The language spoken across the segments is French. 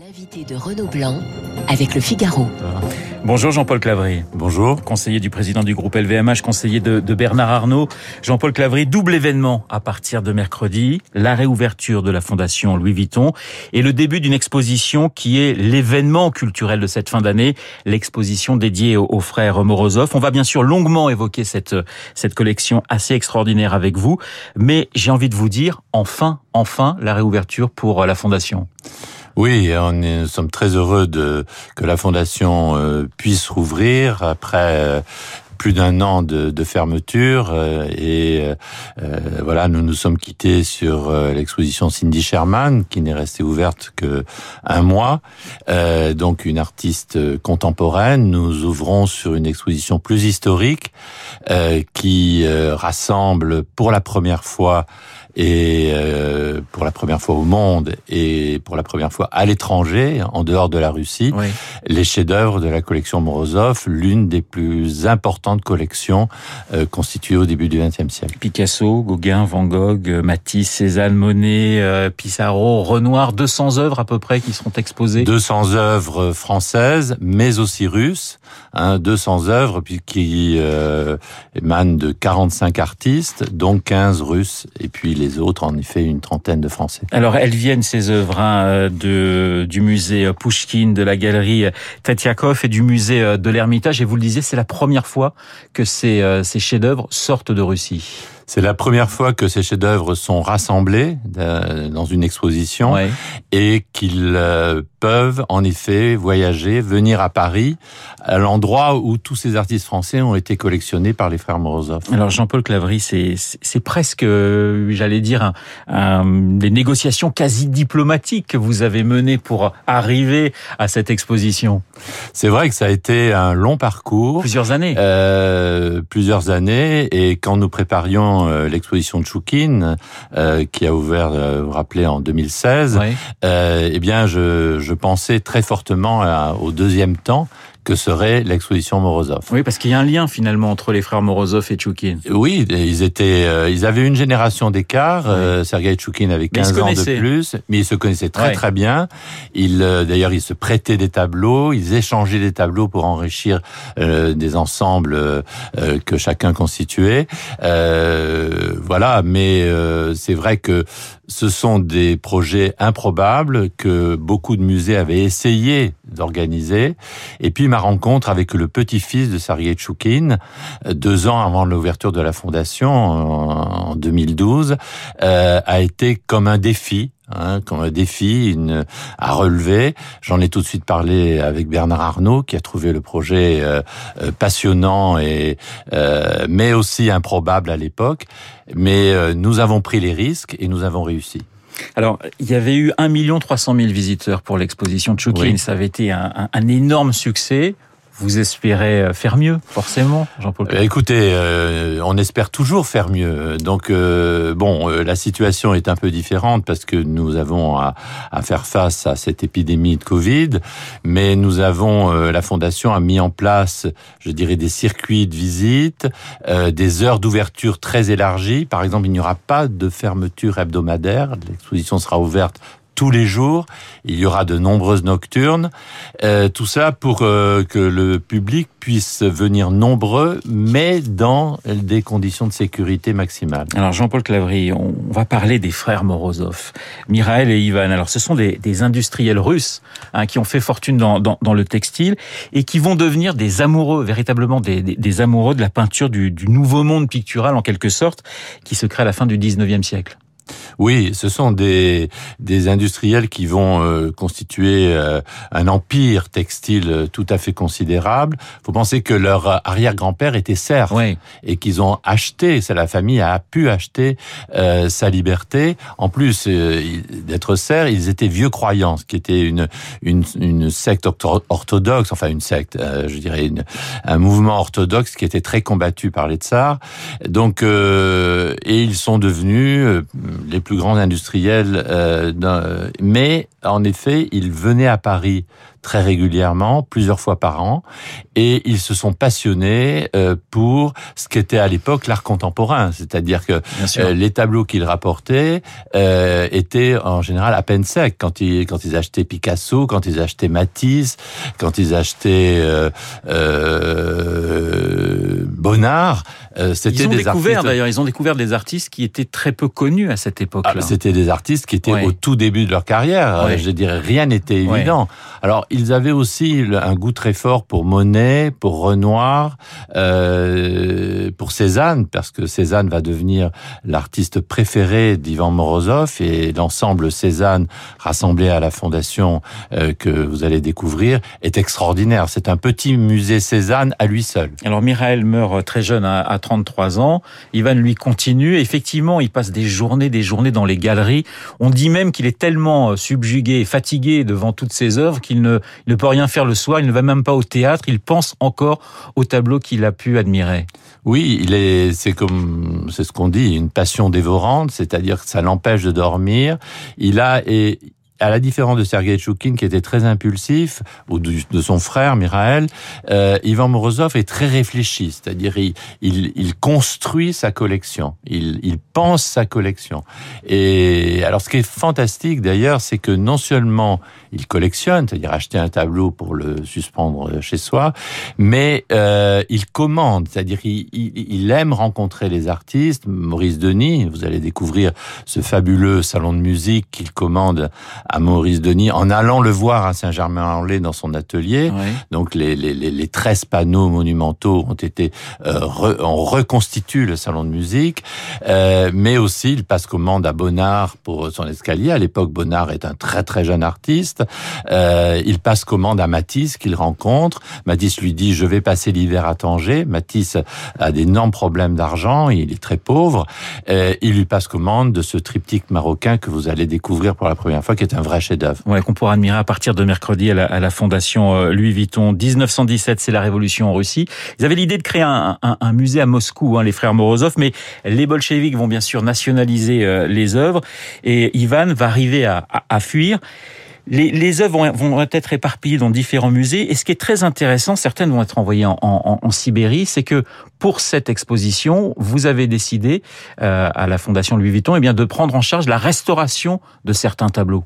L'invité de Renaud Blanc avec le Figaro. Bonjour Jean-Paul Clavry. Bonjour. Conseiller du président du groupe LVMH, conseiller de, de Bernard Arnault. Jean-Paul Clavry, double événement à partir de mercredi, la réouverture de la fondation Louis Vuitton et le début d'une exposition qui est l'événement culturel de cette fin d'année, l'exposition dédiée aux, aux, frères Morozov. On va bien sûr longuement évoquer cette, cette collection assez extraordinaire avec vous, mais j'ai envie de vous dire, enfin, enfin, la réouverture pour la fondation. Oui, on est, nous sommes très heureux de que la fondation euh, puisse rouvrir après euh, plus d'un an de, de fermeture euh, et voilà nous nous sommes quittés sur l'exposition Cindy Sherman qui n'est restée ouverte que un mois. Donc une artiste contemporaine. Nous ouvrons sur une exposition plus historique qui rassemble pour la première fois et euh, pour la première fois au monde et pour la première fois à l'étranger, en dehors de la Russie, oui. les chefs-d'œuvre de la collection Morozov, l'une des plus importantes collections euh, constituées au début du XXe siècle. Picasso, Gauguin, Van Gogh, Matisse, Cézanne, Monet, euh, Pissarro, Renoir, 200 œuvres à peu près qui seront exposées. 200 œuvres françaises, mais aussi russes, hein, 200 œuvres puis qui euh, émanent de 45 artistes, dont 15 russes et puis les autres, en effet, une trentaine de Français. Alors, elles viennent, ces œuvres, hein, de, du musée Pouchkine, de la galerie Tatiakov et du musée de l'Ermitage. Et vous le disiez, c'est la première fois que ces, ces chefs-d'œuvre sortent de Russie. C'est la première fois que ces chefs-d'œuvre sont rassemblés dans une exposition et qu'ils peuvent en effet voyager, venir à Paris, à l'endroit où tous ces artistes français ont été collectionnés par les frères Morozov. Alors Jean-Paul Clavry, c'est c'est presque, j'allais dire, un, un, des négociations quasi diplomatiques que vous avez menées pour arriver à cette exposition. C'est vrai que ça a été un long parcours, plusieurs années, euh, plusieurs années, et quand nous préparions l'exposition de Choukine, euh, qui a ouvert, euh, vous vous rappelez, en 2016, oui. euh, eh bien, je, je pensais très fortement à, au deuxième temps que serait l'exposition Morozov. Oui, parce qu'il y a un lien finalement entre les frères Morozov et Tchoukine. Oui, ils étaient, euh, ils avaient une génération d'écart. Oui. Euh, Sergei Tchoukine avait 15 ans de plus, mais ils se connaissaient très ouais. très bien. Ils, euh, d'ailleurs, ils se prêtaient des tableaux, ils échangeaient des tableaux pour enrichir euh, des ensembles euh, que chacun constituait. voilà, mais c'est vrai que ce sont des projets improbables que beaucoup de musées avaient essayé d'organiser. Et puis ma rencontre avec le petit-fils de Sergei Tchoukine, deux ans avant l'ouverture de la fondation en 2012, euh, a été comme un défi Hein, comme un défi une, à relever. J'en ai tout de suite parlé avec Bernard Arnault, qui a trouvé le projet euh, passionnant et euh, mais aussi improbable à l'époque. Mais euh, nous avons pris les risques et nous avons réussi. Alors, il y avait eu 1 300 000 visiteurs pour l'exposition de Choukine. Oui. Ça avait été un, un, un énorme succès. Vous espérez faire mieux, forcément, Jean-Paul Écoutez, euh, on espère toujours faire mieux. Donc, euh, bon, euh, la situation est un peu différente parce que nous avons à, à, faire face à cette épidémie de Covid, mais nous avons, euh, la Fondation a mis en place, je dirais, des circuits de visite, euh, des heures d'ouverture très élargies. Par exemple, il n'y aura pas de fermeture hebdomadaire. L'exposition sera ouverte tous les jours. Il y aura de nombreuses nocturnes. Euh, tout ça pour euh, que le public puisse venir nombreux, mais dans des conditions de sécurité maximales. Alors Jean-Paul Clavry, on va parler des frères Morozov, Miraël et Ivan. Alors ce sont des, des industriels russes hein, qui ont fait fortune dans, dans, dans, le textile et qui vont devenir des amoureux, véritablement des, des, des amoureux de la peinture du, du nouveau monde pictural en quelque sorte, qui se crée à la fin du 19e siècle. Oui, ce sont des, des industriels qui vont euh, constituer euh, un empire textile euh, tout à fait considérable. Faut penser que leur arrière-grand-père était serf oui. et qu'ils ont acheté, c'est la famille a pu acheter euh, sa liberté. En plus euh, d'être serfs, ils étaient vieux croyants, ce qui était une, une, une secte orthodoxe, enfin une secte, je dirais une, un mouvement orthodoxe qui était très combattu par les tsars. Donc, et ils sont devenus les plus grands industriels. Euh, mais en effet, ils venaient à Paris très régulièrement, plusieurs fois par an, et ils se sont passionnés euh, pour ce qu'était à l'époque l'art contemporain, c'est-à-dire que euh, les tableaux qu'ils rapportaient euh, étaient en général à peine secs quand ils quand ils achetaient Picasso, quand ils achetaient Matisse, quand ils achetaient euh, euh, Bonnard. Euh, c'était ils ont découvert d'ailleurs, ils ont découvert des artistes qui étaient très peu connus à cette époque-là. Ah, c'était des artistes qui étaient au tout début de leur carrière. Je dirais rien n'était évident. Alors ils avaient aussi un goût très fort pour Monet, pour Renoir, euh, pour Cézanne, parce que Cézanne va devenir l'artiste préféré d'Ivan Morozov et l'ensemble Cézanne rassemblé à la fondation euh, que vous allez découvrir est extraordinaire. C'est un petit musée Cézanne à lui seul. Alors Mireille meurt très jeune à 33 ans. Ivan lui continue. Effectivement, il passe des journées, des journées dans les galeries. On dit même qu'il est tellement euh, subjugué fatigué devant toutes ses œuvres qu'il ne, ne peut rien faire le soir. Il ne va même pas au théâtre. Il pense encore aux tableaux qu'il a pu admirer. Oui, il est, c'est comme, c'est ce qu'on dit, une passion dévorante, c'est-à-dire que ça l'empêche de dormir. Il a, et à la différence de Sergei Choukin, qui était très impulsif, ou de son frère Mirael, euh, Ivan Morozov est très réfléchi, c'est-à-dire il, construit sa collection, il, il pense sa collection. Et alors ce qui est fantastique d'ailleurs, c'est que non seulement il collectionne, c'est-à-dire acheter un tableau pour le suspendre chez soi, mais euh, il commande, c'est-à-dire il, il, aime rencontrer les artistes. Maurice Denis, vous allez découvrir ce fabuleux salon de musique qu'il commande à Maurice Denis en allant le voir à Saint-Germain-en-Laye dans son atelier. Donc les, les, les, 13 panneaux monumentaux ont été euh, on reconstitue le salon de musique, euh, mais aussi il passe commande à Bonnard pour son escalier. À l'époque, Bonnard est un très très jeune artiste. Euh, il passe commande à Matisse qu'il rencontre. Matisse lui dit je vais passer l'hiver à Tanger. Matisse a d'énormes problèmes d'argent, il est très pauvre. Euh, il lui passe commande de ce triptyque marocain que vous allez découvrir pour la première fois, qui est un vrai chef-d'œuvre. Ouais, qu'on pourra admirer à partir de mercredi à la, à la Fondation euh, Louis Vuitton. 1917, c'est la révolution en Russie. Ils avaient l'idée de créer un, un, un, musée à Moscou, hein, les frères Morozov, mais les bolcheviks vont bien sûr nationaliser euh, les œuvres et Ivan va arriver à, à, à fuir. Les, les œuvres vont, être éparpillées dans différents musées. Et ce qui est très intéressant, certaines vont être envoyées en, en, en Sibérie, c'est que pour cette exposition, vous avez décidé euh, à la Fondation Louis Vuitton eh bien, de prendre en charge la restauration de certains tableaux.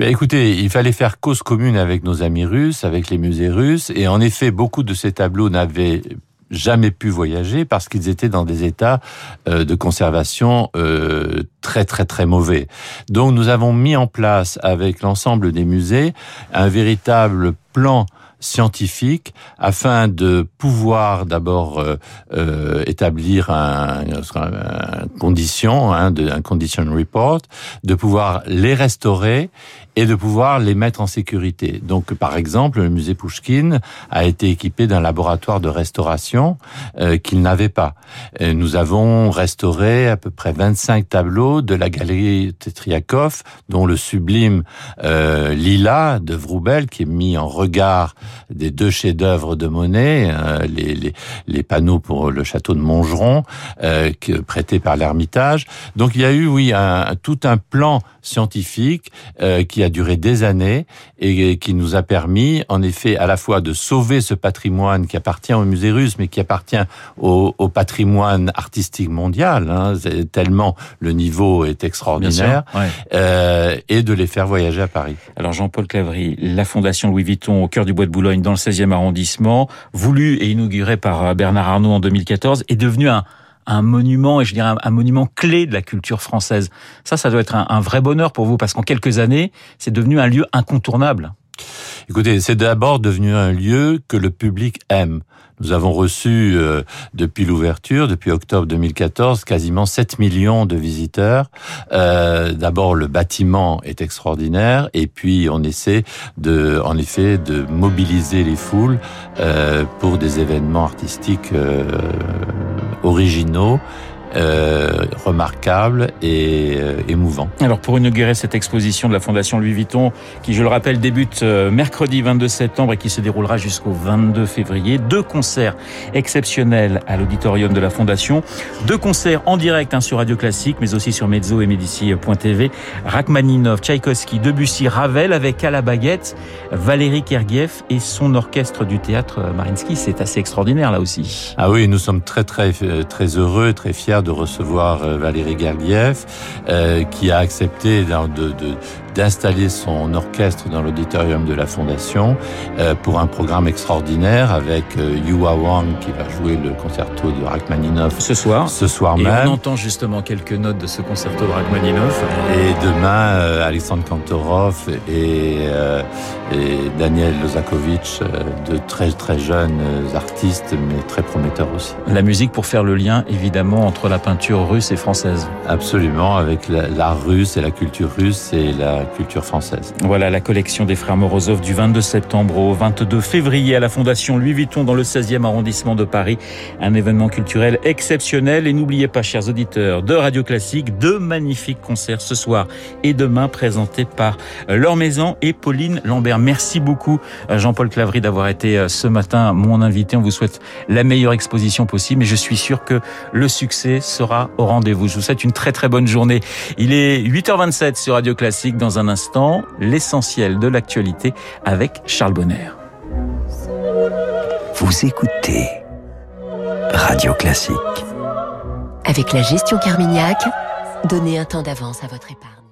Eh écoutez, il fallait faire cause commune avec nos amis russes, avec les musées russes. Et en effet, beaucoup de ces tableaux n'avaient jamais pu voyager parce qu'ils étaient dans des états euh, de conservation euh, très très très mauvais. Donc nous avons mis en place avec l'ensemble des musées un véritable plan scientifique afin de pouvoir d'abord euh, euh établir un, un condition, hein, de, un condition report, de pouvoir les restaurer et de pouvoir les mettre en sécurité. Donc, par exemple, le musée Pouchkine a été équipé d'un laboratoire de restauration euh, qu'il n'avait pas. Et nous avons restauré à peu près 25 tableaux de la galerie Tetriakov, dont le sublime euh, Lila de Vroubel, qui est mis en regard des deux chefs-d'œuvre de Monet, euh, les, les, les, panneaux pour le château de Montgeron, euh, prêtés par l'Ermitage. Donc, il y a eu, oui, un, tout un plan scientifique euh, qui a duré des années et qui nous a permis, en effet, à la fois de sauver ce patrimoine qui appartient au musée russe, mais qui appartient au, patrimoine artistique mondial, hein, tellement le niveau est extraordinaire, euh, et de les faire voyager à Paris. Alors Jean-Paul Clavry, la Fondation Louis Vuitton au cœur du bois de Boulogne, dans le 16e arrondissement, voulu et inauguré par Bernard Arnault en 2014, est devenu un un monument, et je dirais un, monument clé de la culture française. Ça, ça doit être un, un vrai bonheur pour vous, parce qu'en quelques années, c'est devenu un lieu incontournable. Écoutez, c'est d'abord devenu un lieu que le public aime. Nous avons reçu, euh, depuis l'ouverture, depuis octobre 2014, quasiment 7 millions de visiteurs. Euh, D'abord, le bâtiment est extraordinaire, et puis on essaie de, en effet, de mobiliser les foules euh, pour des événements artistiques euh, originaux euh, remarquable et euh, émouvant. Alors pour inaugurer cette exposition de la Fondation Louis Vuitton, qui je le rappelle débute euh, mercredi 22 septembre et qui se déroulera jusqu'au 22 février, deux concerts exceptionnels à l'auditorium de la Fondation, deux concerts en direct hein, sur Radio Classique, mais aussi sur Mezzo et Medici.tv, Rachmaninov, Tchaïkovski, Debussy, Ravel avec à la baguette Valérie Kerguiev et son orchestre du théâtre Marinsky. C'est assez extraordinaire là aussi. Ah oui, nous sommes très très très heureux, très fiers de recevoir euh, Valérie Gergiev, euh, qui a accepté de, de, d'installer son orchestre dans l'auditorium de la Fondation euh, pour un programme extraordinaire avec euh, Yua Wang qui va jouer le concerto de Rachmaninoff ce soir. Ce soir et même. on entend justement quelques notes de ce concerto de Rachmaninoff. Et demain, euh, Alexandre Kantorov et, euh, et Daniel Lozakovitch, de très très jeunes artistes, mais très prometteurs aussi. La musique pour faire le lien évidemment entre la peinture russe et française. Absolument, avec l'art russe et la culture russe et la culture française. Voilà la collection des frères Morozov du 22 septembre au 22 février à la Fondation Louis Vuitton dans le 16e arrondissement de Paris. Un événement culturel exceptionnel et n'oubliez pas, chers auditeurs de Radio Classique, deux magnifiques concerts ce soir et demain présentés par Laure Maison et Pauline Lambert. Merci beaucoup Jean-Paul Clavry d'avoir été euh, ce matin mon invité. On vous souhaite la meilleure exposition possible et je suis sûr que le succès sera au rendez-vous. Je vous souhaite une très très bonne journée. Il est 8h27 sur Radio Classique dans un instant l'essentiel de l'actualité avec Charles Bonner. Vous écoutez Radio Classique. Avec la gestion Carmignac, donnez un temps d'avance à votre épargne.